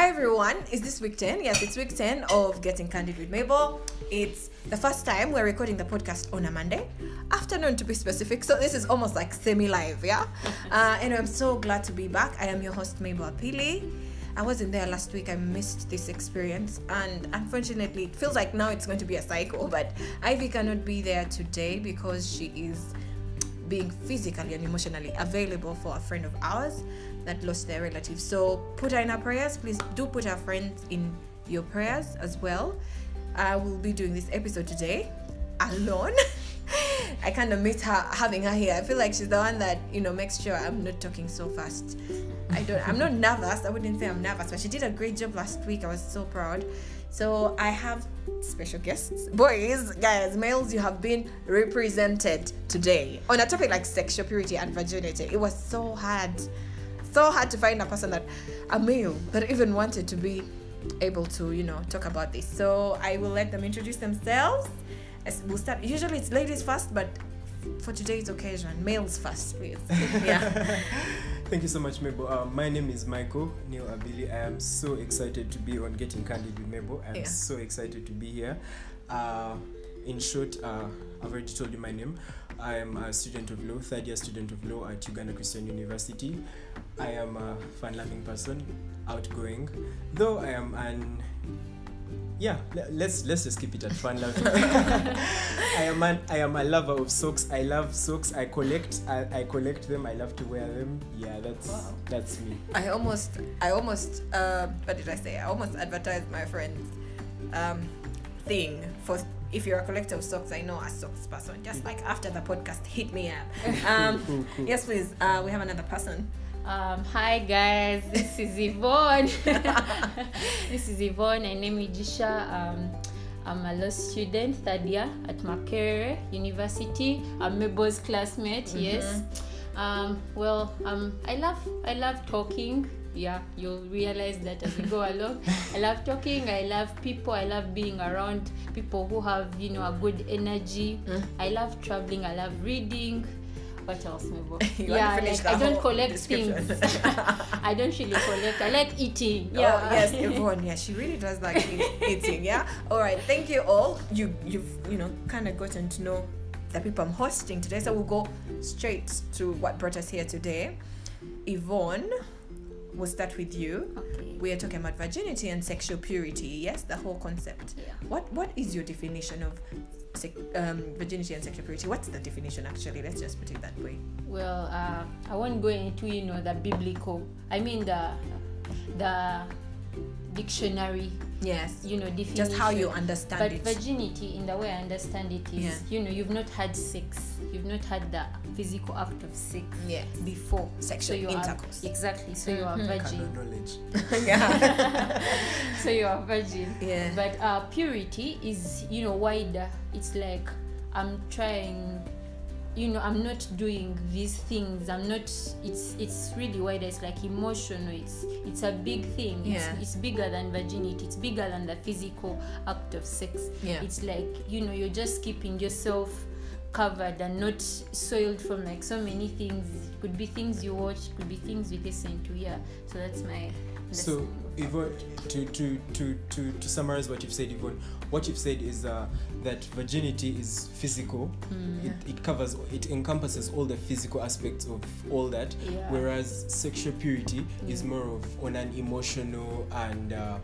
Hi everyone, is this week 10? Yes, it's week 10 of Getting Candid with Mabel. It's the first time we're recording the podcast on a Monday afternoon to be specific. So this is almost like semi live, yeah? Uh, and I'm so glad to be back. I am your host, Mabel Apili. I wasn't there last week. I missed this experience, and unfortunately, it feels like now it's going to be a cycle. But Ivy cannot be there today because she is being physically and emotionally available for a friend of ours that lost their relative. So put her in our prayers. Please do put our friends in your prayers as well. I will be doing this episode today alone. I kind of miss her having her here. I feel like she's the one that you know makes sure I'm not talking so fast. I don't. I'm not nervous. I wouldn't say I'm nervous, but she did a great job last week. I was so proud. So I have special guests, boys, guys, males. You have been represented today on a topic like sexual purity and virginity. It was so hard, so hard to find a person that a male that even wanted to be able to you know talk about this. So I will let them introduce themselves. As we'll start. Usually it's ladies first, but for today's occasion, males first, please. Yeah. Thank you so much, Mabel. Uh, my name is Michael Neil Abili. I am so excited to be on Getting Candid with Mabel. I'm Yeah. so excited to be here. Uh, in short, uh, I've already told you my name. I am a student of law, third year student of law at Uganda Christian University. I am a fun loving person, outgoing, though I am an yeah let's let's just keep it at fun loving i am an i am a lover of socks i love socks i collect I, I collect them i love to wear them yeah that's Wow. that's me I almost, I almost, uh, what did I say? I almost advertised my friend's um, thing for if you're a collector of socks. I know a socks person. Just like after the podcast, hit me up. Um, Cool, cool. yes, please. Uh, we have another person. Um, hi guys, this is Yvonne. this is Yvonne and Jisha. Um, I'm a law student, third year at Makerere University. I'm Mabel's classmate. Yes. Um, well, um, I love I love talking. Yeah, you'll realize that as we go along. I love talking. I love people. I love being around people who have you know a good energy. I love traveling. I love reading. What else? You yeah, like, I don't collect things. I don't really collect. I like eating. Oh, yeah. Yeah. Oh, yes, Yvonne. Yeah, she really does like eating. Yeah. All right. Thank you all. You you've you know kind of gotten to know the people I'm hosting today. So we'll go straight to what brought us here today. Yvonne, we'll start with you. Okay. we are talking about virginity and sexual purity yes the whole concept Yeah. what what is your definition of sec- um, virginity and sexual purity what's the definition actually let's just put it that way Well, uh, I won't go into you know the biblical. I mean the the dictionary. yes You know definition. just how you understand But it virginity, in the way I understand it, is Yeah. you know you've not had sex, you've not had the physical act of sex yes before. Sexual you are- intercourse. exactly. So you are Mhm. virgin. Knowledge yeah so you are virgin. yeah but uh, purity is you know wider it's like i'm trying you know i'm not doing these things. I'm not it's it's really wider. It's like emotional. It's it's a big thing. Yeah. it's, it's bigger than virginity. It's bigger than the physical act of sex. Yeah. it's like you know you're just keeping yourself covered and not soiled from like so many things. It could be things you watch. Could be things you listen to. Yeah. So that's my so understanding of Yvonne, to, to, to, to, to summarize what you've said, Yvonne, what you've said is uh, that virginity is physical. Mm. It, it covers, it encompasses all the physical aspects of all that. Yeah. Whereas sexual purity is Mm. more of on an emotional and uh,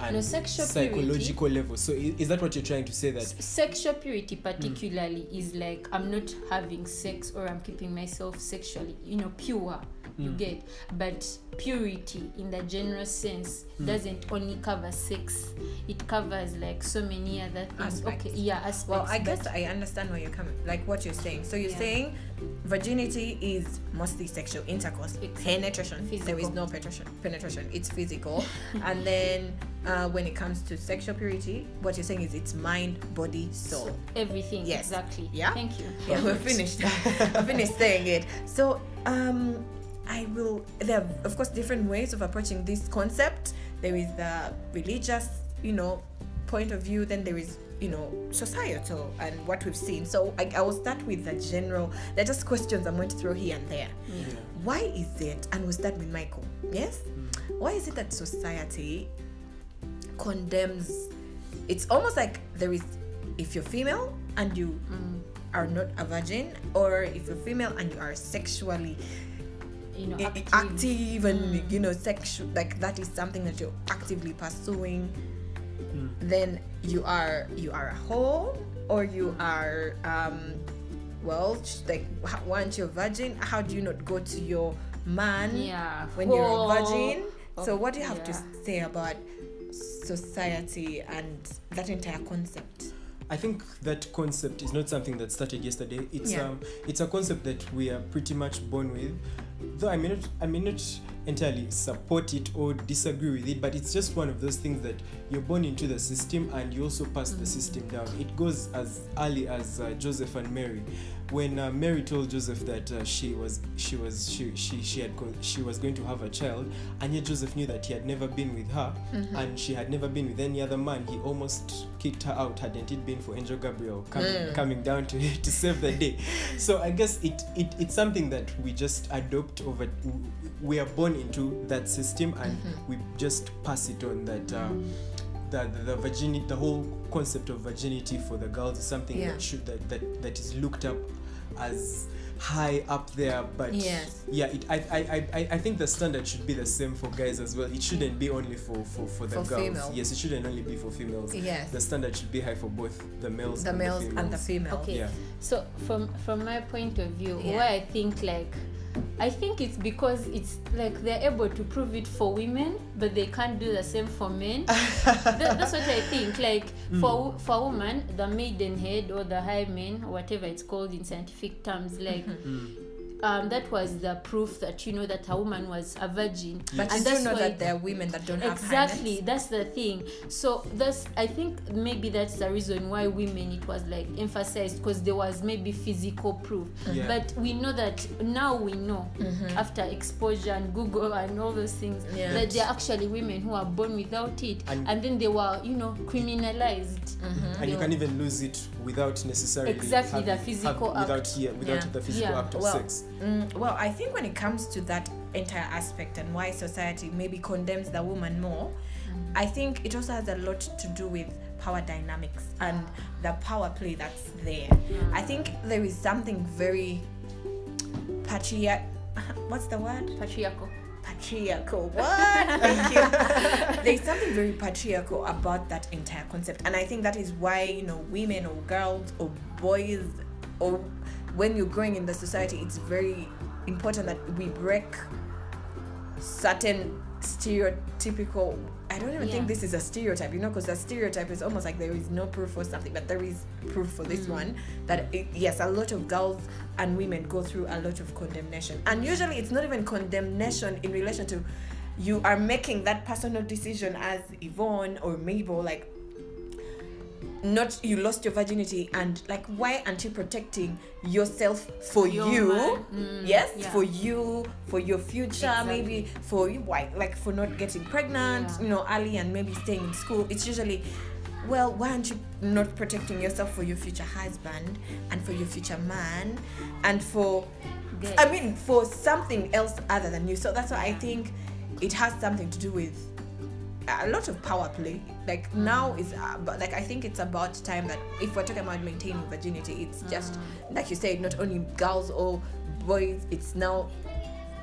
and psychological level. So i- is that what you're trying to say? That sexual purity particularly is like i'm not having sex or i'm keeping myself sexually you know pure you Mm. get but purity in the general sense doesn't only cover sex it covers like so many other things. Aspects. okay yeah aspects well i guess i understand where you're coming like what you're saying. So you're Yeah. saying virginity is mostly sexual intercourse. Penetration. There is no penetration penetration. It's physical. And then uh, when it comes to sexual purity what you're saying is it's mind body soul. So everything. Yes. exactly. Yeah? thank you. Yeah we're finished. We're finished saying it. So um i will there are of course different ways of approaching this concept there is the religious you know point of view then there is you know societal and what we've seen so i, I will start with the general they're just questions i'm going to throw here and there Yeah. why is it and we'll start with michael yes why is it that society condemns? It's almost like there is, if you're female and you Mm. are not a virgin, or if you're female and you are sexually you know active. active and Mm. you know sexual like that is something that you're actively pursuing Mm. then you are you are a whore or you are um well like once you're virgin how do you not go to your man yeah when you're a Oh. virgin so Oh, what do you have to say about society and that entire concept I think that concept is not something that started yesterday. It's Yeah. um, it's a concept that we are pretty much born with. Though I may not I may not entirely support it or disagree with it, but it's just one of those things that you're born into the system and you also pass the system down. It goes as early as uh, Joseph and Mary. When uh, Mary told Joseph that uh, she was she was she she she had co- she was going to have a child, and yet Joseph knew that he had never been with her, and she had never been with any other man. He almost kicked her out hadn't it been for Angel Gabriel coming Mm. coming down to to save the day. So I guess it, it it's something that we just adopt over. We are born into that system, and we just pass it on. That uh, the, the the virginity, the whole concept of virginity for the girls is something Yeah. that should that, that that is looked up as high up there but Yes. yeah it, I, I, I- I, I think the standard should be the same for guys as well it shouldn't be only for for, for the For girls female. yes it shouldn't only be for females yes the standard should be high for both the males the and males the and the females. female Okay. yeah So from from my point of view, Yeah. why I think like I think it's because it's like they're able to prove it for women, but they can't do the same for men. That- that's what I think. Like mm. for for a woman, the maidenhead or the hymen, whatever it's called in scientific terms, like mm-hmm. mm. Um, that was the proof that you know that a woman was a virgin. but and did you that's know why that there are women that don't have exactly that's the thing so that's i think maybe that's the reason why women it was like emphasized because there was maybe physical proof Yeah. but we know that now we know Mm-hmm. after exposure and google and all those things Yeah. that there are actually women who are born without it And- and, then they were you know criminalized Mm-hmm. and you Yeah. can even lose it without necessarily Exactly, the physical have- without act. yeah, without Yeah. the physical Yeah. act of Well, sex Mm, well, I think when it comes to that entire aspect and why society maybe condemns the woman more, I think it also has a lot to do with power dynamics and the power play that's there. I think there is something very patriarch. What's the word? patriarchal patriarchal. What? Thank you. There's something very patriarchal about that entire concept, and I think that is why you know women or girls or boys or when you're growing in the society, it's very important that we break certain stereotypical. I don't even Yeah. think this is a stereotype, you know, because a stereotype is almost like there is no proof for something, but there is proof for this mm. one that it, yes, a lot of girls and women go through a lot of condemnation, and usually it's not even condemnation in relation to you are making that personal decision as Yvonne or Mabel, like not you lost your virginity and like why aren't you protecting yourself for Your you. Mm, yes yeah. for you for your future Exactly. maybe for you why like for not getting pregnant Yeah. you know early and maybe staying in school it's usually well why aren't you not protecting yourself for your future husband and for your future man and for i mean for something else other than you so that's why i think it has something to do with a lot of power play like now is uh, but like i think it's about time that if we're talking about maintaining virginity it's just like you said not only girls or boys it's now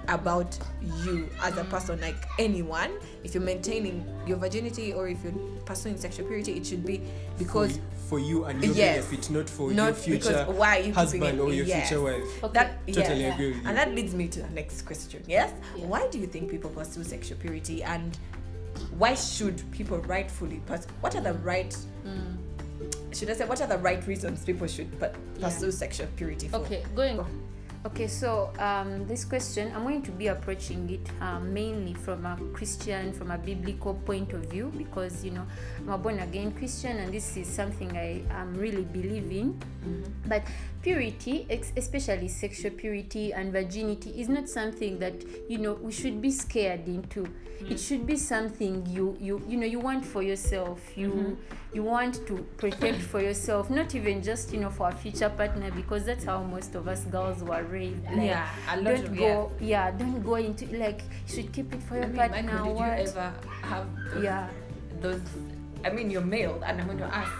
about you as a person like anyone if you're maintaining your virginity or if you're pursuing sexual purity it should be because for, you- for you and your Yes. benefit not for your future why you husband or your Yes. future wife Okay. that Totally yes. agree with you. and that leads me to the next question yes Yeah. why do you think people pursue sexual purity and why should people rightfully pursue what are the right Mm. should i say what are the right reasons people should pu- Yeah. pursue sexual purity for Okay, going. Go. Okay, so um, this question, I'm going to be approaching it um, mainly from a Christian, from a biblical point of view, because you know I'm a born again Christian, and this is something I am really believing. Mm-hmm. But purity ex- especially sexual purity and virginity is not something that you know we should be scared into. Mm. It should be something you you you know you want for yourself. You mm-hmm. you want to protect for yourself not even just you know for a future partner because that's how most of us girls were raised. Like, Yeah, a lot don't of- go yeah. don't go into like you should keep it for your I mean, partner Michael, did what? you ever have those, yeah. those? I mean, you're male, and I'm going to ask: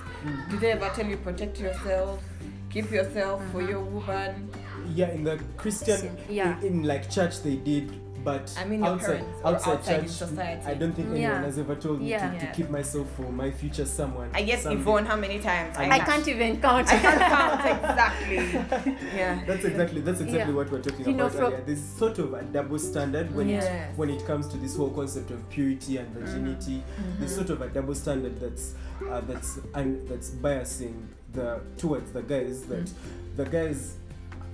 Did they ever tell you protect yourself, keep yourself for Uh-huh. your woman? Yeah, in the Christian, Yeah. in, in like church they did, but I mean, your outside, parents or outside, outside in church, society. I don't think anyone Yeah. has ever told me Yeah. to, to Yeah. keep myself for my future someone. I guess someday. Yvonne, how many times? I i can't even count I can't count exactly. Yeah. That's exactly that's exactly Yeah. what we're talking You know, about from- earlier. There's sort of a double standard when Yes. it when it comes to this whole concept of purity and virginity. Mm-hmm. There's sort of a double standard that's uh, that's and that's biasing the towards the guys that Mm. the guys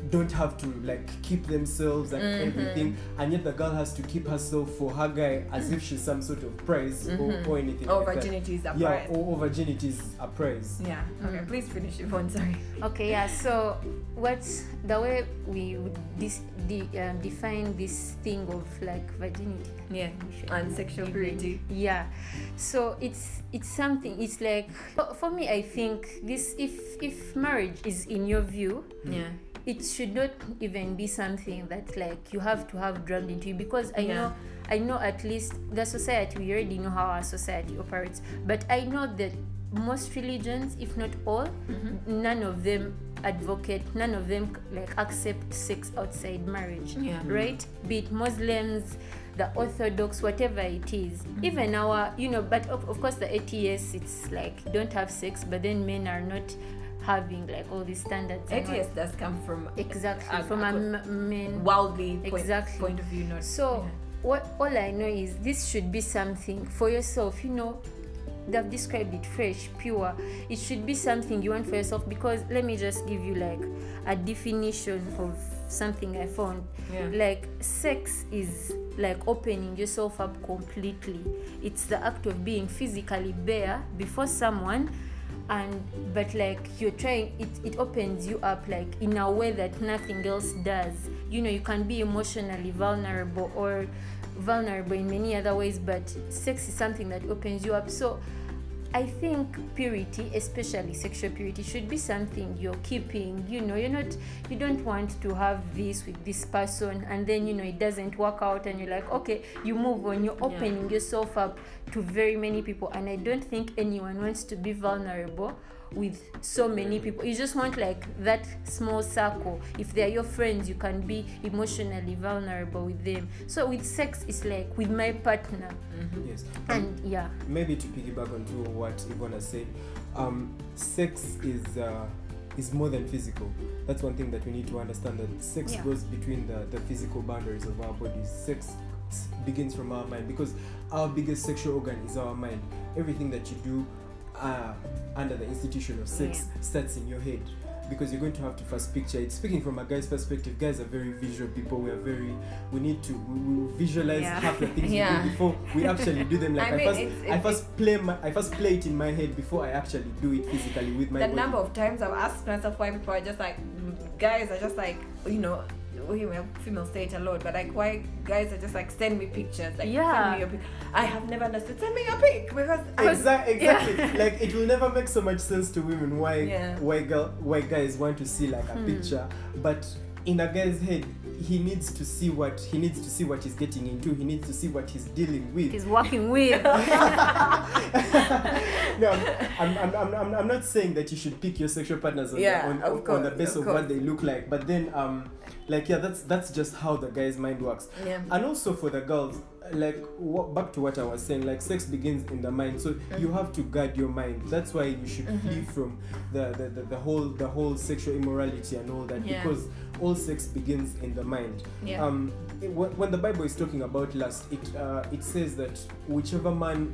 don't have to like keep themselves and Mhm. everything and yet the girl has to keep herself for her guy as if she's some sort of prize or, Mhm. or anything Oh, like that. virginity is a yeah prize. or, or virginity is a prize Yeah. Okay, Mm. please finish, Yvonne. Sorry. Okay, yeah. So, what's the way we would dis- de- um, define this thing of like virginity? Yeah. And sexual purity. Yeah. So it's it's something. It's like for- for me, I think this if if marriage is in your view, Yeah. It should not even be something that like you have to have drummed into you because I Yeah. know I know at least the society we already know how our society operates but I know that most religions if not all Mm-hmm. none of them advocate none of them like accept sex outside marriage Yeah. right be it Muslims the orthodox whatever it is even our you know but of, of course the ATS it's like don't have sex but then men are not having like all these standards and ATS does come from exactly a- from a a good- m- worldly point, Exactly. point of view, not so yeah. what all i know is this should be something for yourself you know they've described it fresh pure it should be something you want for yourself because let me just give you like a definition of something i found Yeah. like sex is like opening yourself up completely it's the act of being physically bare before someone and but like you're trying it, it opens you up like in a way that nothing else does. You know you can be emotionally vulnerable or vulnerable in many other ways but sex is something that opens you up. So I think purity, especially sexual purity, should be something you're keeping. You know, you're not, you don't want to have this with this person and then, you know, it doesn't work out and you're like, okay, you move on, you're opening yourself up to very many people. And I don't think anyone wants to be vulnerable with so many people. You just want like that small circle. If they're your friends, you can be emotionally vulnerable with them. So with sex, it's like with my partner. yes And yeah. maybe to piggyback onto what Ivona said, um, sex is uh, is more than physical. That's one thing that we need to understand. That sex Yeah. goes between the, the physical boundaries of our bodies. Sex begins from our mind because our biggest sexual organ is our mind. Everything that you do uh, under the institution of sex starts in your head. Because you're going to have to first picture it. Speaking from a guy's perspective, guys are very visual people. We are very. We need to we, we visualize Yeah. half the things Yeah. we do before we actually do them. Like I I, mean, first, it's- I first play my, I first play it in my head before I actually do it physically with my the body. number of times I've asked myself why people are just like guys are just like you know we well, females say it a lot, but like why guys are just like send me pictures like Yeah. send me your pic. I have never understood send me your pic because Exactly, exactly. like it will never make so much sense to women why Yeah. why girl why guys want to see like a Hmm. picture, but in a guy's head he needs to see what he needs to see what he's getting into. He needs to see what he's dealing with. He's working with. no, I'm, I'm, I'm, I'm, not saying that you should pick your sexual partners on, Yeah, the, on, of on- course, on the basis of of, what they look like. But then, um, like yeah, that's that's just how the guy's mind works. yeah. And also for the girls, like what, back to what I was saying, like sex begins in the mind, so you have to guard your mind. That's why you should flee from the, the, the, the whole the whole sexual immorality and all that Yeah. because all sex begins in the mind. Yeah. Um, it- when the Bible is talking about lust, it uh, it says that whichever man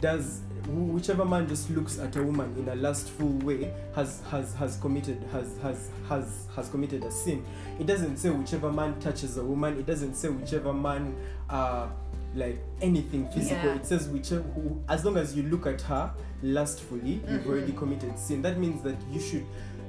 does whichever man just looks at a woman in a lustful way has has has committed has has has has committed a sin it doesn't say whichever man touches a woman it doesn't say whichever man uh like anything physical Yeah. it says whichever who, as long as you look at her lustfully you've Mhm. already committed sin that means that you should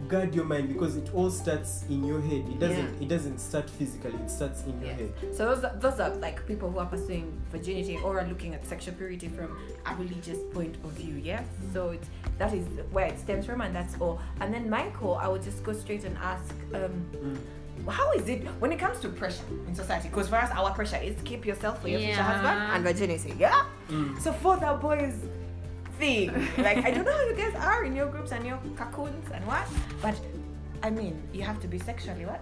guard your mind because it all starts in your head it doesn't Yeah. it doesn't start physically it starts in your Yes. head So those are, those are like people who are pursuing virginity or are looking at sexual purity from a religious point of view. Yeah. So it's, that is where it stems from, and that's all. And then Michael, I would just go straight and ask. Um, Mm. How is it when it comes to pressure in society? Because for us, our pressure is to keep yourself for your future husband and virginity. Yeah. Mm. So for the boys thing, like I don't know how you guys are in your groups and your cocoons and what, but I mean, you have to be sexually what?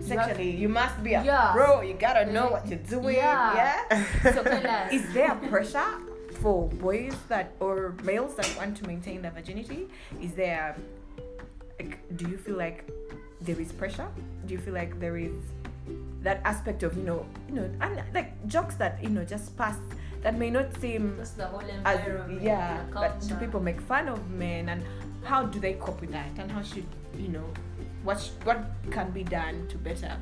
Sexually, you must be a Yeah. bro. You gotta know what you're doing. Yeah. Yeah. So. Is there pressure for boys that or males that want to maintain their virginity? Is there like do you feel like there is pressure? Do you feel like there is that aspect of, you know, you know, and like jokes that, you know, just pass that may not seem Just the whole as yeah, but do people make fun of men and how do they cope with that and how should you know what sh- what can be done to better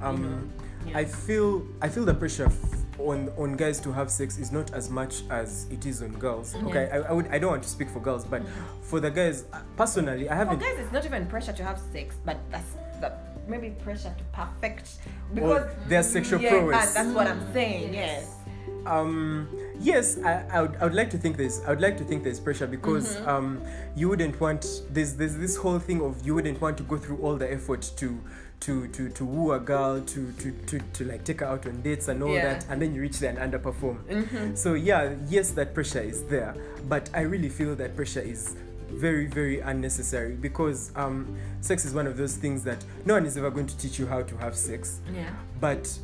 um know, yeah. i feel i feel the pressure f- on on guys to have sex is not as much as it is on girls okay I, I would i don't want to speak for girls but for the guys uh, personally i haven't guys, it's not even pressure to have sex, but that's the maybe pressure to perfect or because their sexual yeah, prowess and that's what I'm saying. Yes. Yes. Um yes I, I, would, I would like to think there's i would like to think there's pressure because Mm-hmm. um you wouldn't want there's there's this whole thing of you wouldn't want to go through all the effort to to to to woo a girl to to to, to like take her out on dates and all Yeah. that and then you reach there and underperform Mm-hmm. so yeah yes that pressure is there but i really feel that pressure is very very unnecessary because um sex is one of those things that no one is ever going to teach you how to have sex Yeah. but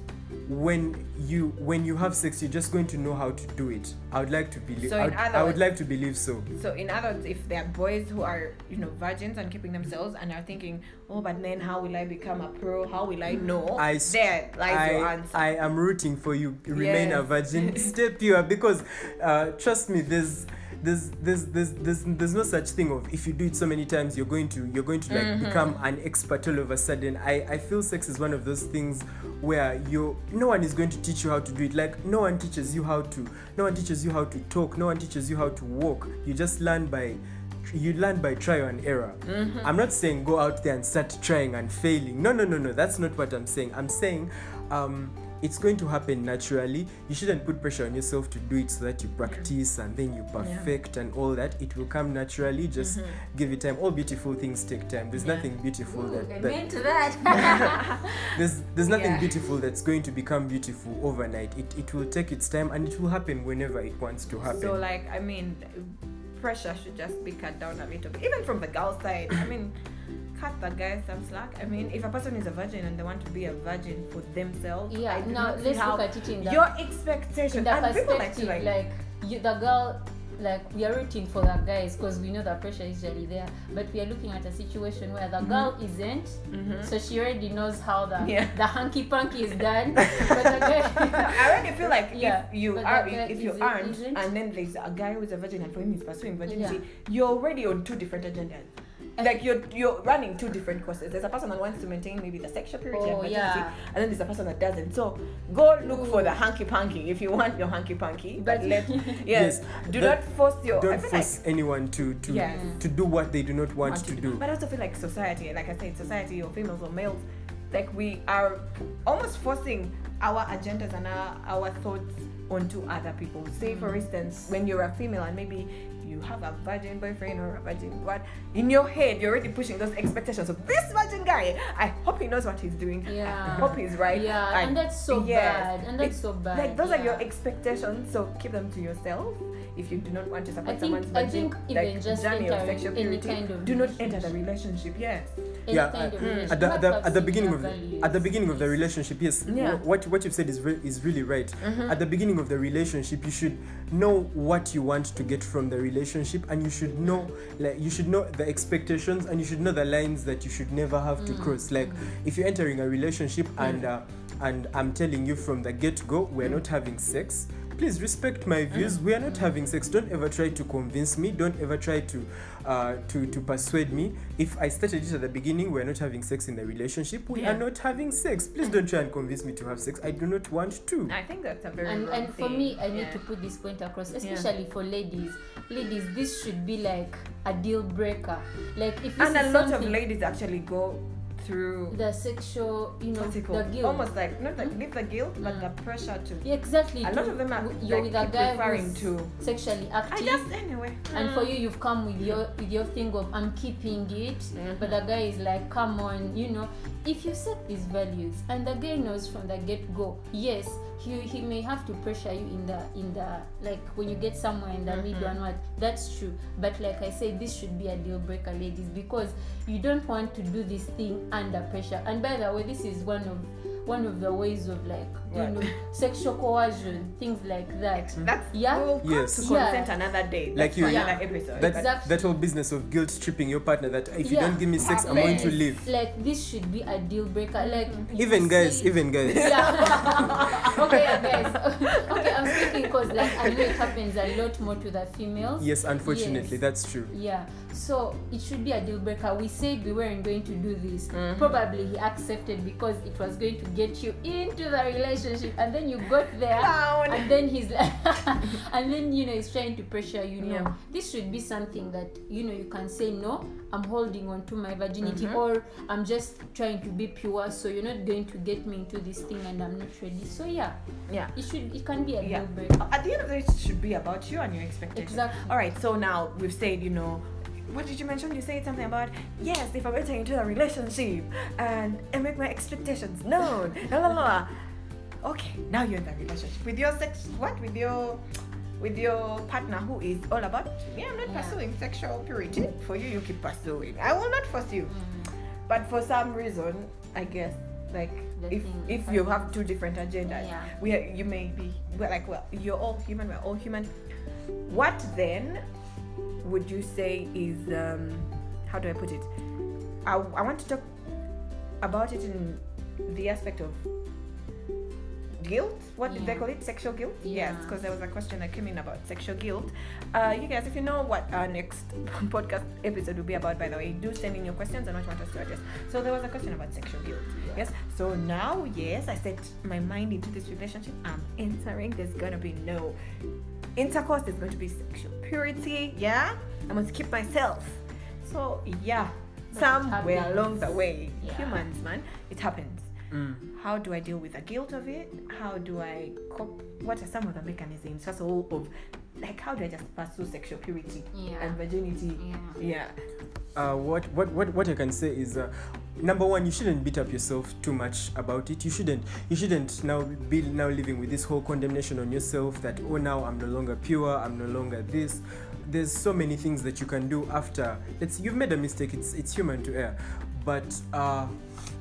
when you when you have sex you're just going to know how to do it i would like to believe So I, in would, other I would like to believe so So in other words, if there are boys who are you know virgins and keeping themselves and are thinking, oh, but then how will I become a pro? How will I know? I there lies your answer. I am rooting for you remain a virgin stay pure because uh, trust me there's there's, there's there's there's there's no such thing of if you do it so many times you're going to you're going to like Mm-hmm. become an expert all of a sudden. I, I feel sex is one of those things where you no one is going to teach you how to do it. Like no one teaches you how to no one teaches you how to talk no one teaches you how to walk. You just learn by you learn by trial and error. Mm-hmm. i'm not saying go out there and start trying and failing. No no no no that's not what i'm saying. I'm saying um it's going to happen naturally you shouldn't put pressure on yourself to do it so that you practice and then you perfect and all that it will come naturally just give it time all beautiful things take time there's Mm-hmm. Yeah. nothing beautiful Ooh, that, that that. there's there's nothing Yeah. beautiful that's going to become beautiful overnight it, it will take its time and it will happen whenever it wants to happen So like I mean, pressure should just be cut down a little bit, even from the girl side. I mean, cut the guys some slack. I mean, if a person is a virgin and they want to be a virgin for themselves, yeah. I do Now not let's look at it in the your expectation in the and people like to like, like, you, the girl, like we are rooting for the guys because we know the pressure is usually there, but we are looking at a situation where the girl isn't, Mhm. so she already knows how the Yeah. the hanky panky is done. but the guy, I already feel like Yeah, if you are if you aren't isn't. and then there's a guy who's a virgin and for him he's pursuing virginity, you're already on two different agendas. Like you're you're running two different courses. There's a person that wants to maintain maybe the sexual purity Oh, and virginity, yeah. and then there's a person that doesn't. So go look for the hanky panky if you want your hanky panky. But But- let yes, Yes, do that- not force your. I don't feel force anyone to to Yes. to do what they do not want, want to do But I also feel like society, like I said, society or females or males, like we are almost forcing our agendas and our, our thoughts onto other people. Say, for instance, when you're a female and maybe you have a virgin boyfriend or a virgin what in your head you're already pushing those expectations of this virgin guy. I hope he knows what he's doing. Yeah i Yeah. hope he's right. Yeah, and that's so bad, and that's It's so bad, like those are your expectations so keep them to yourself if you do not want to support I think- someone's I virgin think even like, just journey of entering sexual any purity kind of do not enter the relationship. relationship yes Any yeah kind of uh, relationship. at the, at the, at the beginning their of the, values. at the beginning of the relationship yes Yeah. what what you've said is re- is really right Mm-hmm. at the beginning of the relationship you should know what you want to get from the relationship and you should know like you should know the expectations and you should know the lines that you should never have Mm. to cross like if you're entering a relationship and uh, and i'm telling you from the get-go we're not having sex please respect my views. We are not having sex. Don't ever try to convince me. Don't ever try to uh, to to persuade me. If I started it at the beginning, we're not having sex in the relationship. We Yeah. are not having sex. Please don't try and convince me to have sex. I do not want to. I think that's a very and, wrong and for thing. me i need Yeah. to put this point across especially for ladies ladies this should be like a deal breaker like if and a lot of ladies actually go through the sexual you know the guilt. Almost like not like hmm? leave the guilt but Mm. the hmm. pressure to Yeah, exactly a lot of them are you're like, with a guy referring to sexually I active just anyway. and for hmm. you you've come with your with your thing of i'm keeping it mm-hmm. but the guy is like come on you know. If you set these values and the guy knows from the get-go yes he, he may have to pressure you in the in the like when you get somewhere in the mm-hmm. middle and what that's true. But like i say this should be a deal breaker ladies because you don't want to do this thing under pressure. And by the way this is one of one of the ways of like you What? know sexual coercion things like that that's Yeah. we'll Yes. to Yeah. consent another day Like you- for Yeah. another episode That, Exactly. that whole business of guilt tripping your partner that if you don't give me sex, I'm going to leave. like this should be a deal breaker like Even guys, see- even guys. yeah okay guys okay i'm speaking because like i know it happens a lot more to the females Yes, unfortunately, Yes. that's true. yeah so it should be a deal breaker we said we weren't going to do this Mm-hmm. probably he accepted because it was going to get you into the relationship and then you got there Clown. and then he's like and then you know he's trying to pressure you know Yeah. this should be something that you know you can say no i'm holding on to my virginity Mm-hmm. or i'm just trying to be pure so you're not going to get me into this thing and i'm not ready so yeah yeah it should it can be a Yeah. deal breaker at the end of the day it should be about you and your expectations Exactly. all right so now we've said you know what did you mention? You said something about yes if i'm entering into a relationship and and make my expectations known. La la la. Okay now you're in the relationship. With your sex what? With your with your partner who is all about yeah i'm not Yeah. pursuing sexual purity for you you keep pursuing. I will not force you. Mm. But for some reason i guess like The if if you have two different agendas Yeah. we are, you may be we're like well you're all human we're all human. What then would you say is um how do i put it? I, I want to talk about it in the aspect of guilt. What did they call it? Sexual guilt? Yes because there was a question that came in about sexual guilt. Uh, you guys if you know what our next podcast episode will be about by the way do send in your questions. And what you want us to address. So there was a question about sexual guilt. Yes? So now yes i set my mind into this relationship. I'm entering. There's gonna be no intercourse there's going to be sexual purity yeah i must keep myself so yeah But somewhere along the way Yeah. humans man it happens Mm. how do I deal with the guilt of it? How do I cope? What are some of the mechanisms, first of all, of like how do I just pursue sexual purity Yeah. and virginity? yeah Yeah. Uh, what, what, what, what I can say is, uh, number one, you shouldn't beat up yourself too much about it. You shouldn't, you shouldn't now be now living with this whole condemnation on yourself that oh now I'm no longer pure, I'm no longer this. There's so many things that you can do after. It's you've made a mistake. It's it's human to err, but uh,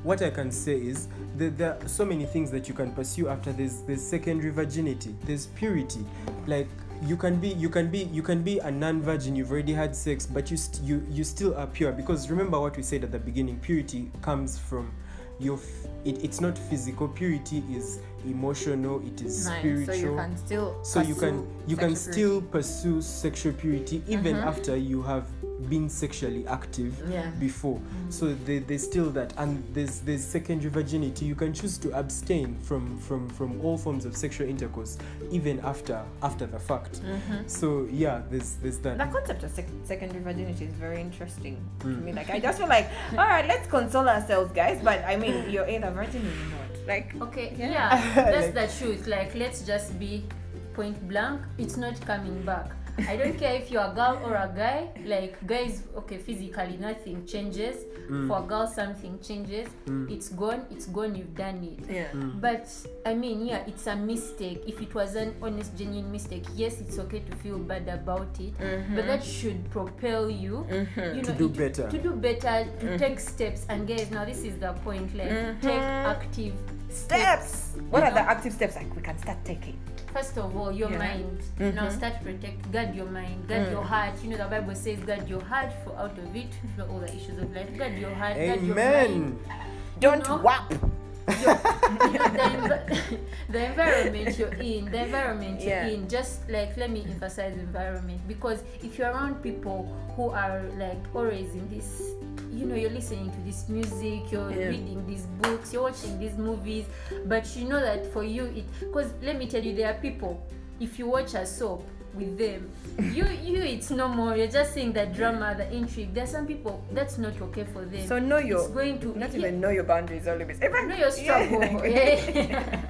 what I can say is that there are so many things that you can pursue after. There's there's secondary virginity. There's purity, like you can be you can be you can be a non-virgin you've already had sex but you st- you you still are pure because remember what we said at the beginning purity comes from your f- it, it's not physical purity is emotional it is spiritual So you can still. so you can pursue you can sexual still pursue sexual purity even Mhm. after you have been sexually active. Yeah. before so there, there's still that and there's there's secondary virginity you can choose to abstain from from from all forms of sexual intercourse even after after the fact Mm-hmm. so yeah there's there's that The concept of sec- secondary virginity is very interesting to Mm. me. Like, I just feel like, all right, let's console ourselves, guys. But I mean, you're either virgin or you're not. Like, okay Yeah. yeah, that's Like- the truth like let's just be point blank it's not coming back i don't care if you're a girl or a guy like guys okay physically nothing changes Mm. for a girl something changes Mm. it's gone it's gone you've done it yeah. Mm. but i mean yeah it's a mistake if it was an honest genuine mistake yes it's okay to feel bad about it but that should propel you Mhm. you To know do it- better. to do better to take steps and guys now this is the point like take Mhm. active Steps. What You are the active steps like we can start taking? First of all your Yeah. mind now Mhm. start protect guard your mind guard Mm. your heart you know the bible says guard your heart for out of it for all the issues of life guard your heart guard your mind Don't know? whap. the, the environment you're in, the environment Yeah. you're in, just like let me emphasize environment because if you're around people who are like always in this, you know, you're listening to this music, you're Yeah. reading these books, you're watching these movies, but you know that for you, it because let me tell you, there are people. If you watch a soap with them, you you it's no more. You're just seeing the drama, the intrigue. There's some people that's not okay for them. So know your it's going to not even know your boundaries or limits. Even know your struggle. Yeah.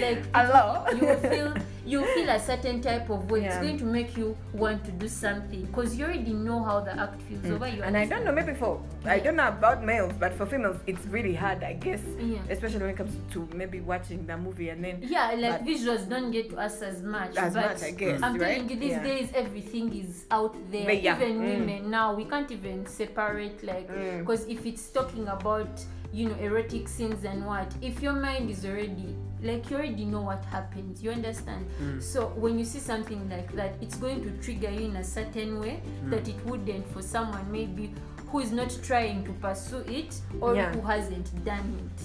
like Hello. you will feel you feel a certain type of way. It's going to make you want to do something because you already know how the act feels over you. Mm. And I don't know, maybe for I don't know about males, but for females, it's really hard, I guess. Yeah. Especially when it comes to maybe watching the movie and then Yeah, like visuals don't get to us as much. as but much, I guess. I'm right? telling you, these Yeah. days everything is out there. Yeah, Even mm. women now, we can't even separate like Mm. because if it's talking about you know erotic scenes and what, if your mind is already like you already know what happens, you understand. Mm. So when you see something like that, it's going to trigger you in a certain way mm. that it wouldn't for someone maybe who is not trying to pursue it or Yeah. who hasn't done it.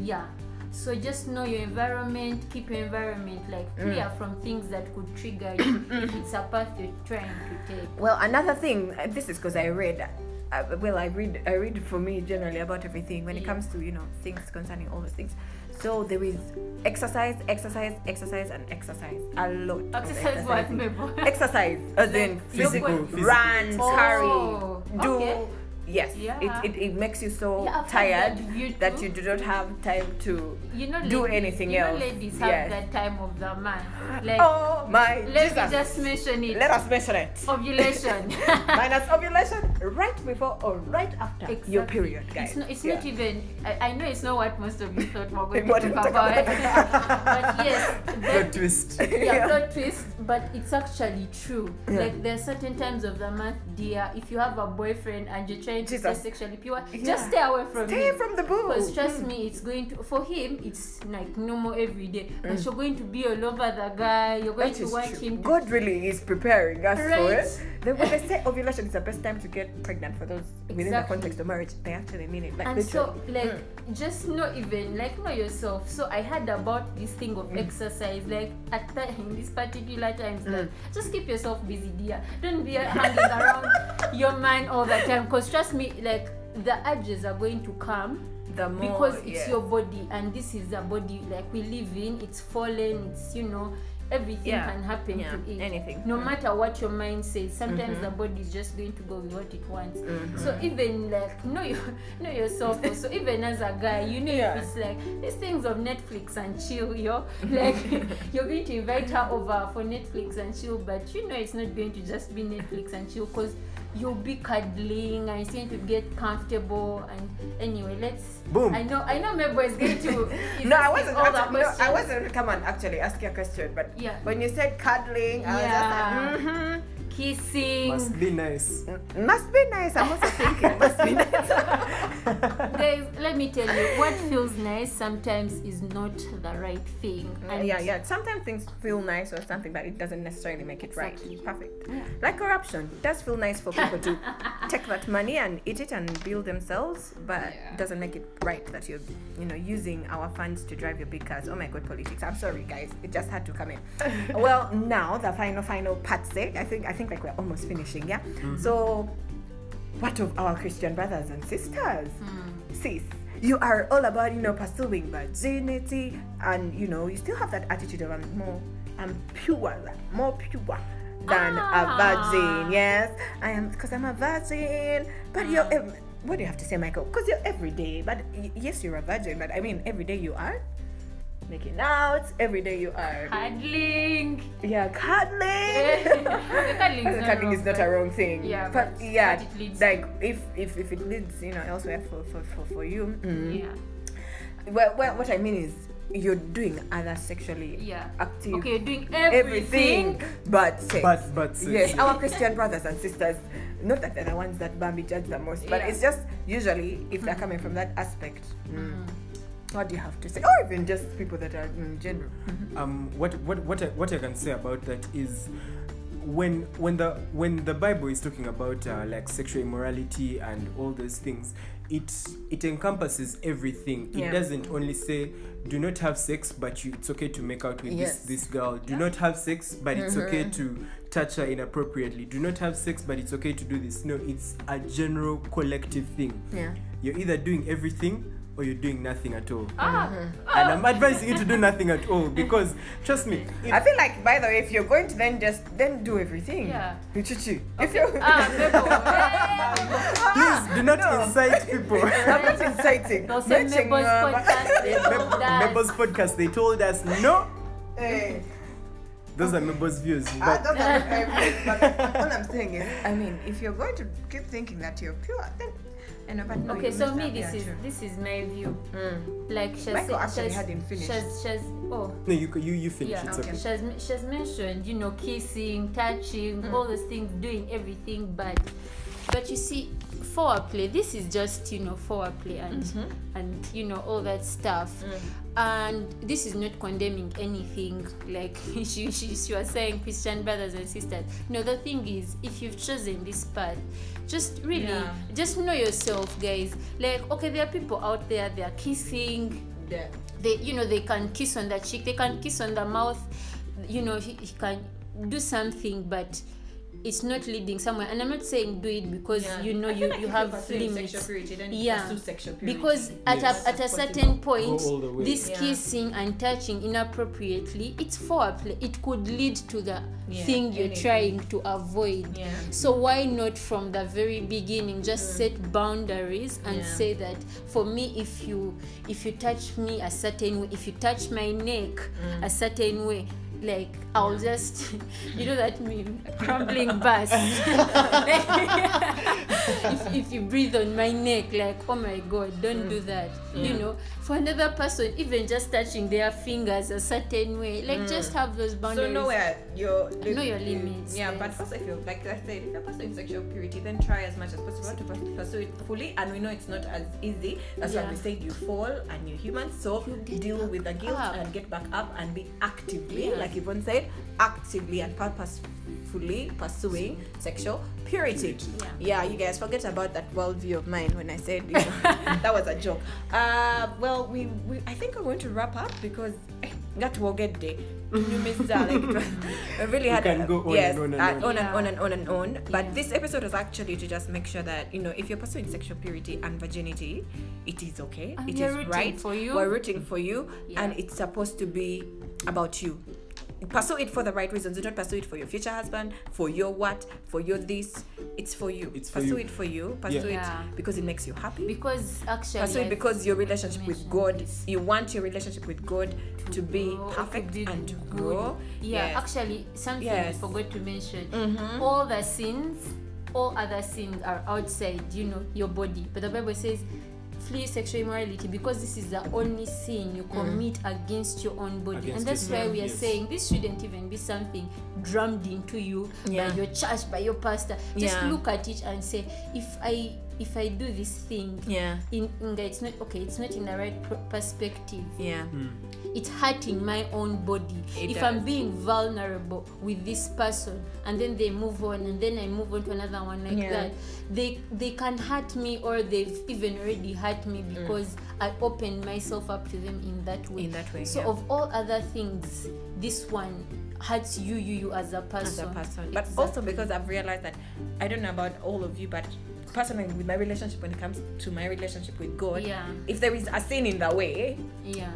Yeah. So just know your environment, keep your environment like mm. clear from things that could trigger you if it's a path you're trying to take. Well, another thing. uh, This is because I read. Uh, well, I read. I read for me generally about everything when it comes to you know things concerning all those things. So there is exercise, exercise, exercise, and exercise. A lot. Exercise what, exercising. Mabel? Exercise, as in Physical, physical. run, Oh, carry, do. okay. Yes, Yeah. it, it, it makes you so Yeah, tired that view that you do not have time to You know, do ladies, anything you else. know, ladies have Yes. that time of the month. Like, oh my let Jesus. me just mention it. Let us mention it. Ovulation. Minus ovulation right before or right after your period, guys. It's not, it's Yeah. not even. I, I know it's not what most of you thought we we're going to talk about. about. but yes, Plot twist. yeah, Yeah. plot twist. But it's actually true. Yeah. Like there are certain times of the month, dear. If you have a boyfriend and you're trying to Jesus. stay sexually pure, Yeah. just stay away from Stay him. from the boo. Because trust me, it's going to for him. It's like normal every day. But Mm. you're going to be all over the guy. You're going That to want true. him. To, God really is preparing us for it. Then when they say ovulation is the best time to get pregnant for those within the context of marriage, they actually mean it. Like and so literally. like just not even like know yourself so i heard about this thing Mm. of exercise like at that in these particular times like Mm. just keep yourself busy dear don't be hanging around your man all the time because trust me like the urges are going to come the more because it's yeah. your body and this is the body like we live in it's fallen it's you know everything Yeah. can happen Yeah, to it anything. no Mm. matter what your mind says sometimes the body is just going to go with what it wants Mm-hmm. so even like know your know yourself so even as a guy you know Yeah. if it's like these things of netflix and chill yo like you're going to invite her over for netflix and chill but you know it's not going to just be netflix and chill because you'll be cuddling and it's going to get comfortable and anyway let's Boom. i know i know Mabel is going to No, I wasn't. Actually, no, I wasn't. Come on, actually, ask your question. But Yeah. when you said cuddling, I was Yeah. just like, mm-hmm. Kissing Must be nice. Must be nice. I'm also thinking, must be nice. guys let me tell you what feels nice sometimes is not the right thing and yeah, yeah. Sometimes things feel nice or something, but it doesn't necessarily make it Exactly. right. Perfect. Yeah. Like corruption, it does feel nice for people to take that money and eat it and build themselves, but Yeah. it doesn't make it right that you're, you know, using our funds to drive your big cars. Oh my God, politics. I'm sorry, guys. It just had to come in. well, now the final, final part. Say, I think, I think like we're almost finishing. Yeah. So, what of our Christian brothers and sisters? sis you are all about you know pursuing virginity and you know you still have that attitude of i'm more i'm pure more pure than Ah. a virgin yes i am because i'm a virgin but you're Ah. what do you have to say michael because you're every day but y- yes you're a virgin but i mean every day you are making out. Every day you are cuddling. Yeah cuddling. Cuddling is not cuddling wrong, is not a wrong thing. Yeah, but, but yeah what it leads like if, if if it leads you know elsewhere for for, for, for you mm, yeah. Well, well, what I mean is you're doing other sexually yeah. active okay you're doing everything, everything. but sex. But but sex. yes, our Christian brothers and sisters, not that they're the ones that Bambi judge the most, but Yeah. it's just usually if they're coming from that aspect. mm, What do you have to say? Or even just people that are in general. um, what what what I, what I can say about that is when when the when the Bible is talking about uh, like sexual immorality and all those things, it it encompasses everything. Yeah. It doesn't only say do not have sex, but you, it's okay to make out with Yes. this this girl. Do not have sex, but it's okay to touch her inappropriately. Do not have sex, but it's okay to do this. No, it's a general collective thing. Yeah. You're either doing everything or you're doing nothing at all. Ah, And I'm advising you to do nothing at all because trust me, if- I feel like, by the way, if you're going to then just then do everything. Yeah. Chichi. If you, ah, please do not incite people. I'm not inciting. They'll say Matching, Mabel's uh, podcast. They told us. Mabel's podcast, they told us no. Hey. Those are members' views. Ah, But those are my favorites, but all I'm saying is, I mean, if you're going to keep thinking that you're pure, then you know, but no, Okay, so me, this is true. this is my view. Mm. Like she Michael has, actually she had him finished. She has, she oh, no, you you you finish. yeah. It's okay. okay. She has, mentioned, you know, kissing, touching, Mm. all those things, doing everything, but but you see, foreplay. This is just you know foreplay and Mm-hmm. and you know all that stuff. Mm. And this is not condemning anything. Like she, she she was saying, Christian brothers and sisters. No, the thing is, if you've chosen this path, just really Yeah. just know yourself, guys. Like okay, there are people out there. They are kissing Yeah. they you know they can kiss on the cheek they can kiss on the mouth you know he, he can do something but it's not leading somewhere and i'm not saying do it because Yeah. you know you, like you have limits sexual purity, Yeah. sexual purity. because at Yes. a, at a certain point Go all the way. this Yeah. kissing and touching inappropriately it's foreplay it could lead to the Yeah, thing you're anything. trying to avoid Yeah. so why not from the very beginning just set boundaries and Mm. Yeah. say that for me if you if you touch me a certain way if you touch my neck Mm. a certain way like I'll just you know that meme? Crumbling bus. If, if you breathe on my neck like oh my god don't do mm. that. You know for another person even just touching their fingers a certain way like just have those boundaries So know where your Know your limits, Yeah, yes. but also if you're like I said, if you're pursuing sexual purity, then try as much as possible to pursue it fully. And we know it's not as easy. That's why we said you fall and you're human. So You deal with the guilt up. and get back up and be actively, Yeah. like Yvonne said, actively and purposefully pursuing sexual purity. Yeah. Yeah, you guys forget about that worldview of mine when I said you know, that was a joke. Uh, well, we, we I think we're going to wrap up because that got to get day. You missed that. Like, it was- I really had can a- go on yes, and on and uh, on. on and Yeah. on and on and on. But Yeah. this episode was actually to just make sure that you know if you're pursuing sexual purity and virginity, it is okay. And It rooting right. for you. We're rooting for you, Yeah. and it's supposed to be about you. Pursue it for the right reasons. Do not pursue it for your future husband, for your what, for your this. It's for you. It's for pursue you. it for you. Pursue Yeah. it because it makes you happy. because actually Pursue it because your relationship with God, this. you want your relationship with God to be grow, perfect to be and to good. grow. Yeah, Yes. actually, something Yes. I forgot to mention. Mhm. All the sins, all other sins are outside, you know, your body. But the Bible says, flee sexual immorality because this is the only sin you mm. commit against your own body. Against and that's why we are yes. saying this shouldn't even be something drummed into you Yeah. by your church, by your pastor. Just Yeah. look at it and say, if I if I do this thing, Yeah. in, in the, it's not okay, it's not in the right pr- perspective Yeah. Hmm. it's hurting my own body It if i'm being vulnerable with this person and then they move on and then i move on to another one like Yeah. that they they can hurt me or they've even already hurt me because i opened myself up to them in that way Mm. In that way, so yeah. of all other things this one hurts you you you as a person. as a person. But Exactly. also because I've realized that I don't know about all of you, but personally with my relationship when it comes to my relationship with God, Yeah. if there is a sin in the way, yeah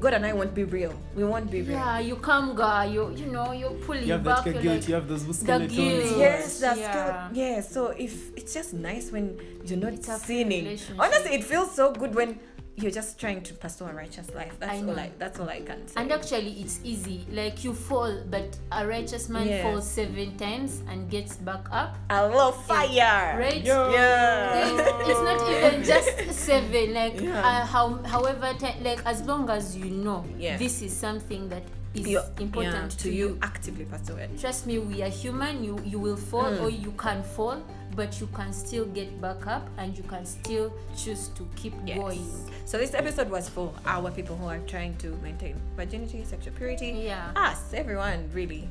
God and I won't be real. We won't be real. yeah you come girl you you know you're pulling You have back that guilt, like, you have those the skeletons. guilt. Yes, that's Yeah. good. Yeah, so if it's just nice when you're not It's a free sinning. relationship. Honestly, it feels so good when you're just trying to pursue a righteous life. That's all. I that's all I can say. And actually, it's easy. Like you fall, but a righteous man Yeah. falls seven times and gets back up. I love fire. Right? Yo. Yeah. It's, it's not even just seven. Like Yeah. uh, how, however, like as long as you know Yeah. this is something that is You're- important yeah, to you. actively pursue it. Trust me, we are human. You you will fall Mm. or you can fall, but you can still get back up and you can still choose to keep Yes. going. So this episode was for our people who are trying to maintain virginity, sexual purity. Yeah. Us, everyone, really.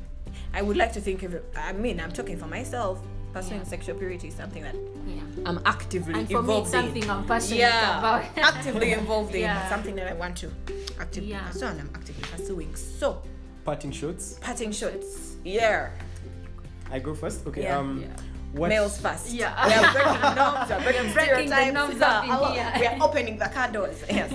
I would like to think of. I mean, I'm talking for myself. pursuing Yeah. sexual purity is something that yeah I'm actively and for me involved it's something in. i'm passionate yeah, about actively involved in. Yeah. Something that I want to actively Yeah. pursue and I'm actively pursuing. So, Parting shots. parting shots. Yeah. I go first. Okay. Yeah. Um, Yeah. what? Males first. Yeah. We are breaking the norms. We are breaking, breaking the norms up in hello. here. We are opening the car doors. Yes.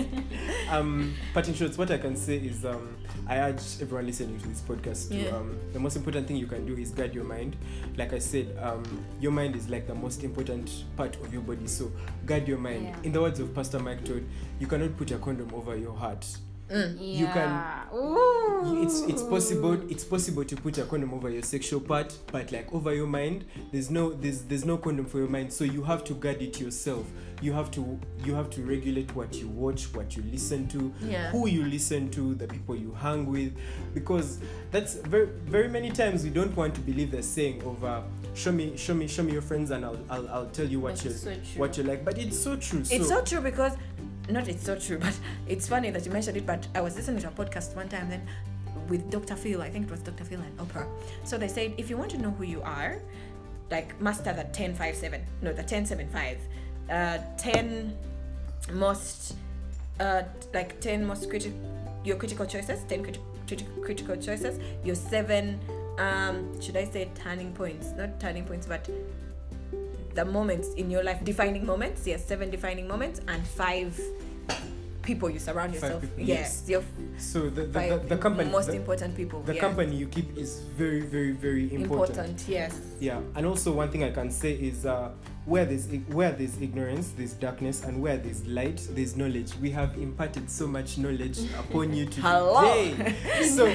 um, parting shots. What I can say is, um, I urge everyone listening to this podcast to Yeah. um, the most important thing you can do is guard your mind. Like I said, um, your mind is like the most important part of your body. So guard your mind. Yeah. In the words of Pastor Mike Todd, you cannot put a condom over your heart. Mm. You can- Ooh. It's it's possible it's possible to put a condom over your sexual part, but like over your mind, there's no there's there's no condom for your mind. So you have to guard it yourself. You have to you have to regulate what you watch, what you listen to, Yeah. who you listen to, the people you hang with, because that's very very many times we don't want to believe the saying of uh, show me show me show me your friends and I'll I'll, I'll tell you what you so what you like. But it's so true. It's so true because not it's so true, but it's funny that you mentioned it. But I was listening to a podcast one time then with Dr. Phil, I think it was Dr. Phil and Oprah. So they said if you want to know who you are, like master the 1057, no, the 1075, uh, 10 most, uh, like 10 most critical, your critical choices, 10 criti- criti- critical choices, your seven, um, should I say turning points? Not turning points, but the moments in your life, defining moments. Yes, seven defining moments, and five people you surround yourself. people, yes, your so the the, the, the company most the, important people. the yes. company you keep is very very very important. Yes. Yeah, and also one thing I can say is uh, where there's where there's ignorance, there's darkness, and where there's light, there's knowledge. We have imparted so much knowledge upon you today. so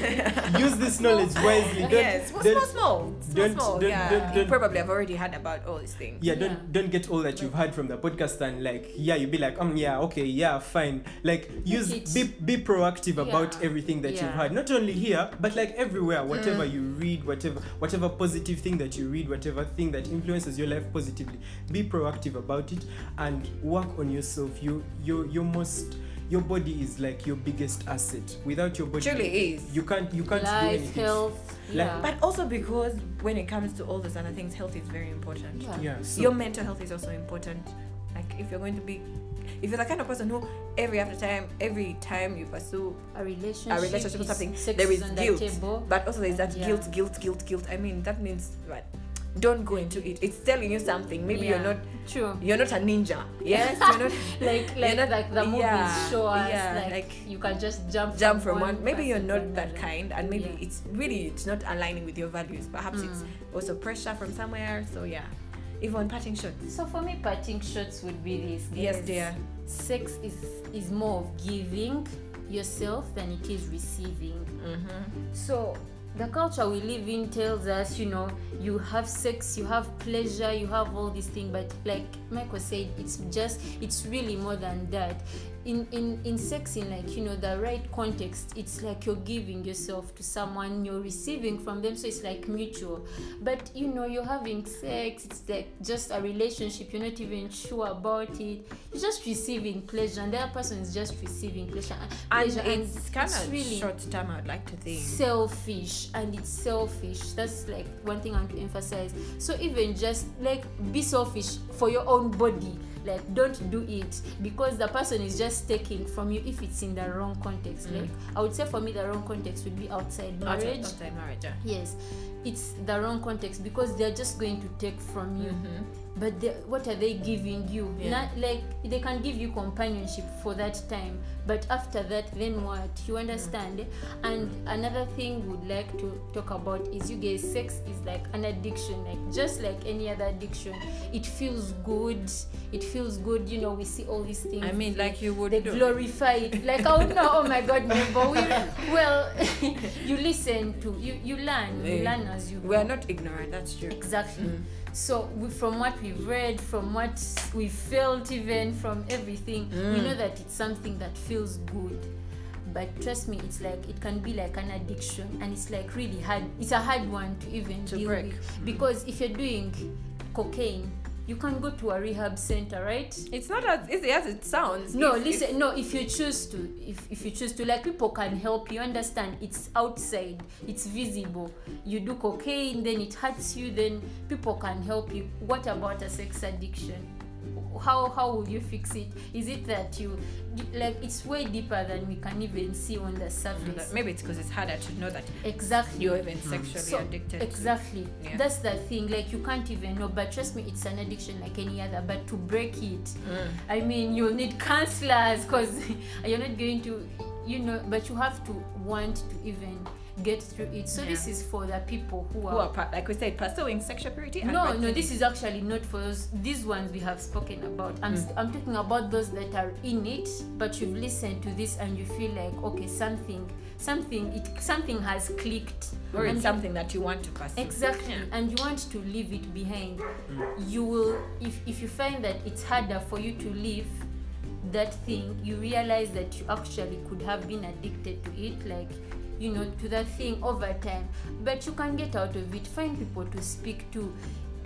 use this knowledge wisely. Don't, yes. Small, don't- small, small, small, don't- small. don't- yeah. don't- you don't- probably have already heard about all these things. yeah, don't Yeah. don't get all that you've heard from the podcast and like yeah, you'll be like um yeah okay yeah fine like use be be proactive about Yeah. everything that you've Yeah. heard not only here but like everywhere whatever you read whatever whatever positive thing that you read whatever thing that influences your life positively be proactive about it and work on yourself you you your most your body is like your biggest asset without your body Truly is. you can't you can't do life anything health Like- yeah But also because when it comes to all those other things, health is very important. yeah. yeah so your mental health is also important. Like if you're going to be, if you're the kind of person who every after time, every time you pursue a relationship a relationship or something, there is on the guilt. But also there's that Yeah. guilt, guilt, guilt, guilt. I mean that means what? Don't go into it. It's telling you something. Maybe you're not true you're not a ninja. Yes, you're not like like not- like the movies yeah, show us yeah, like, like you can just jump jump from one. Maybe you're not that kind, and maybe Yeah. it's really it's not aligning with your values. Perhaps it's Mm. also pressure from somewhere. So yeah, even parting shots. so for me parting shots would be this Yes, dear. sex is is more of giving yourself than it is receiving Mm-hmm. so the culture we live in tells us you know you have sex you have pleasure you have all these things but like michael said it's just it's really more than that in in in sex in like you know the right context it's like you're giving yourself to someone you're receiving from them so it's like mutual but you know you're having sex it's like just a relationship you're not even sure about it you're just receiving pleasure and the other person is just receiving pleasure uh, And pleasure, it's kind it's of really short term. I'd like to think. selfish and it's selfish that's like one thing i want to emphasize so even just like be selfish for your own body like don't do it because the person is just taking from you if it's in the wrong context Mm. like i would say for me the wrong context would be outside marriage outside marriage. Yeah. yes it's the wrong context because they're just going to take from you but they, what are they giving you Mm-hmm. Yeah. Not, like they can give you companionship for that time but after that then what you understand and another thing we'd like to talk about is you guys sex is like an addiction like just like any other addiction it feels good it feels good you know we see all these things I mean, like you would they do. glorify it like oh no oh my god no but we well you listen to you you learn you Eh, learn as you We are not ignorant. That's true. exactly Mm. so we, from what we've read from what we felt even from everything we Mm. know that it's something that feels good. But trust me it's like it can be like an addiction and it's like really hard it's a hard one to even To deal break. with. Because if you're doing cocaine you can go to a rehab center right? It's not as easy as it sounds. no If- listen no if you choose to if, if you choose to like people can help you understand. It's outside it's visible. You do cocaine then it hurts you then people can help you. What about a sex addiction how how will you fix it is it that you like it's way deeper than we can even see on the if surface maybe it's because it's harder to know that exactly you're even sexually So, addicted. exactly Yeah. that's the thing like you can't even know but trust me it's an addiction like any other but to break it Mm. i mean you'll need counselors because you're not going to you know but you have to want to even get through it. So this is for the people who Who are are, like we said, pursuing sexual purity? and no no this is actually not for those these ones we have spoken about. I'm, Mm. I'm talking about those that are in it but you've listened to this and you feel like okay something something it something has clicked. Or it's you- something that you want to pursue. exactly. Yeah. and you want to leave it behind. You will if, if you find that it's harder for you to leave that thing you realize that you actually could have been addicted to it. Like you know to that thing over time but you can get out of it find people to speak to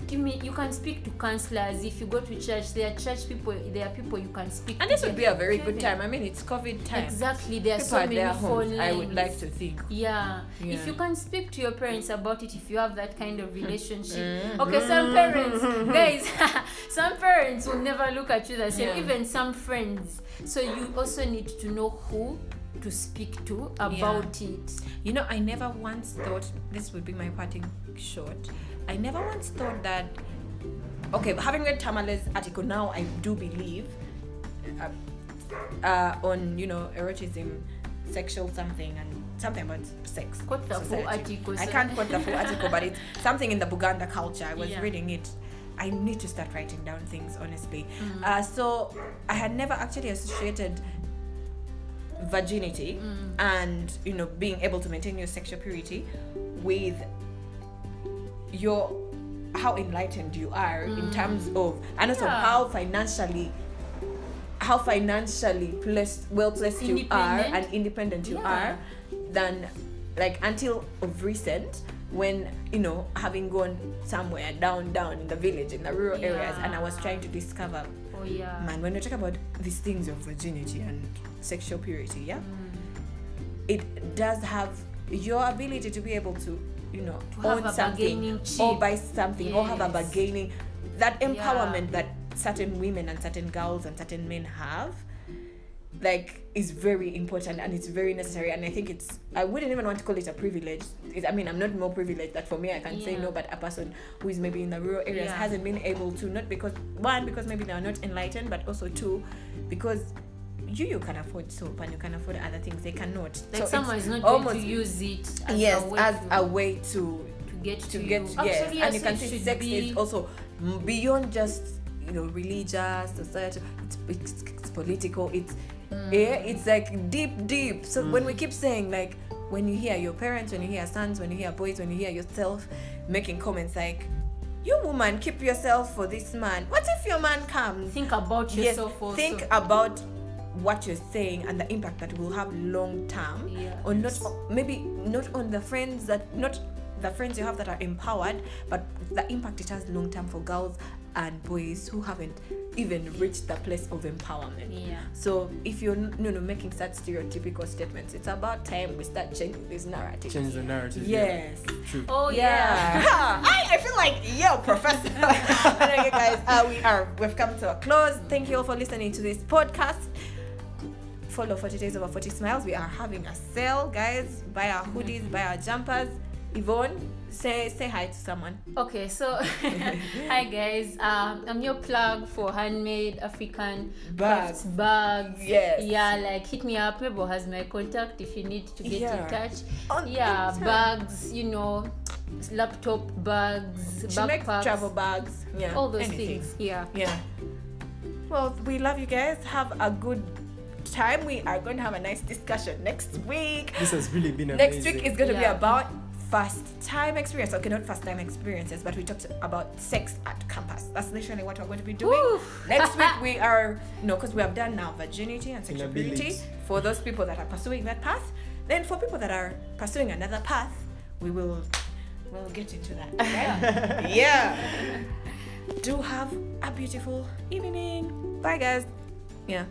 Give me, you can speak to counselors if you go to church there are church people there are people you can speak to And this would be a very good time. I mean, it's COVID time. exactly there are People so many phone homes, I would like to think. Yeah. Yeah. If you can speak to your parents about it, if you have that kind of relationship. Mm-hmm. Okay, some parents, guys, some parents will never look at you the same, Yeah. even some friends. So you also need to know who to speak to about it. You know, I never once thought this would be my parting shot. I never once thought that. Okay, having read Tamale's article now, I do believe uh, uh, on you know erotism, sexual something, and something about sex. Quote the full society. article. I can't quote the full article, but it's something in the Buganda culture. I was Yeah. reading it. I need to start writing down things, honestly. Mm. Uh, so I had never actually associated virginity Mm. and you know being able to maintain your sexual purity with your how enlightened you are in terms of and also Mm. Yeah. how financially how financially placed well placed you are and independent you Yeah. are than like until of recent when you know having gone somewhere down down in the village in the rural areas and i was trying to discover Oh, yeah. man when we talk about these things of virginity and sexual purity yeah Mm. it does have your ability to be able to you know To have own something or buy something or have a Yes. bargaining that empowerment that certain women and certain girls and certain men have like is very important and it's very necessary. And i think it's i wouldn't even want to call it a privilege. It, i mean i'm not more privileged that for me i can say no. But a person who is maybe in the rural areas Yeah. hasn't been able to not because one because maybe they are not enlightened but also two because you you can afford soap and you can afford other things. They cannot. Like So someone is not going to use it as yes a as to, a way to to get to, to get you. yes Actually, and you can see sex be, is also beyond just you know religious society it's, it's, it's political it's Mm. yeah it's like deep deep so when we keep saying like when you hear your parents when you hear sons when you hear boys when you hear yourself making comments like you woman keep yourself for this man what if your man comes think about yes yourself also. think about what you're saying and the impact that will have long term Yeah. or not maybe not on the friends that not the friends you have that are empowered but the impact it has long term for girls and boys who haven't even reached the place of empowerment Yeah. so if you're n- no no making such stereotypical statements it's about time we start changing this narrative Change the narrative. yes True. Oh yeah. yeah. I, I feel like, yo, professor. okay, guys, uh, we are we've come to a close. Thank you all for listening to this podcast. Follow 40 Days Over 40 Smiles. We are having a sale, guys. Buy our hoodies, buy our jumpers. Yvonne, say say hi to someone. Okay, so hi guys. Um, I'm your plug for handmade African Bags. crafts bags. Yes. Yeah, like hit me up. Mabel has my contact if you need to get Yeah. in touch. On Yeah, Instagram. bags. You know, laptop bags, She makes backpacks, travel bags. Yeah. all those anything. things. Yeah. Yeah. Well, we love you guys. Have a good time. We are going to have a nice discussion next week. This has really been amazing. Next week is going to be about first time experience. Okay, not first time experiences, but we talked about sex at campus. That's literally what we're going to be doing. Woo. Next week we are no, because we have done now virginity and sexual purity for those people that are pursuing that path. Then for people that are pursuing another path, we will we'll get into that. right? yeah. do have a beautiful evening bye guys yeah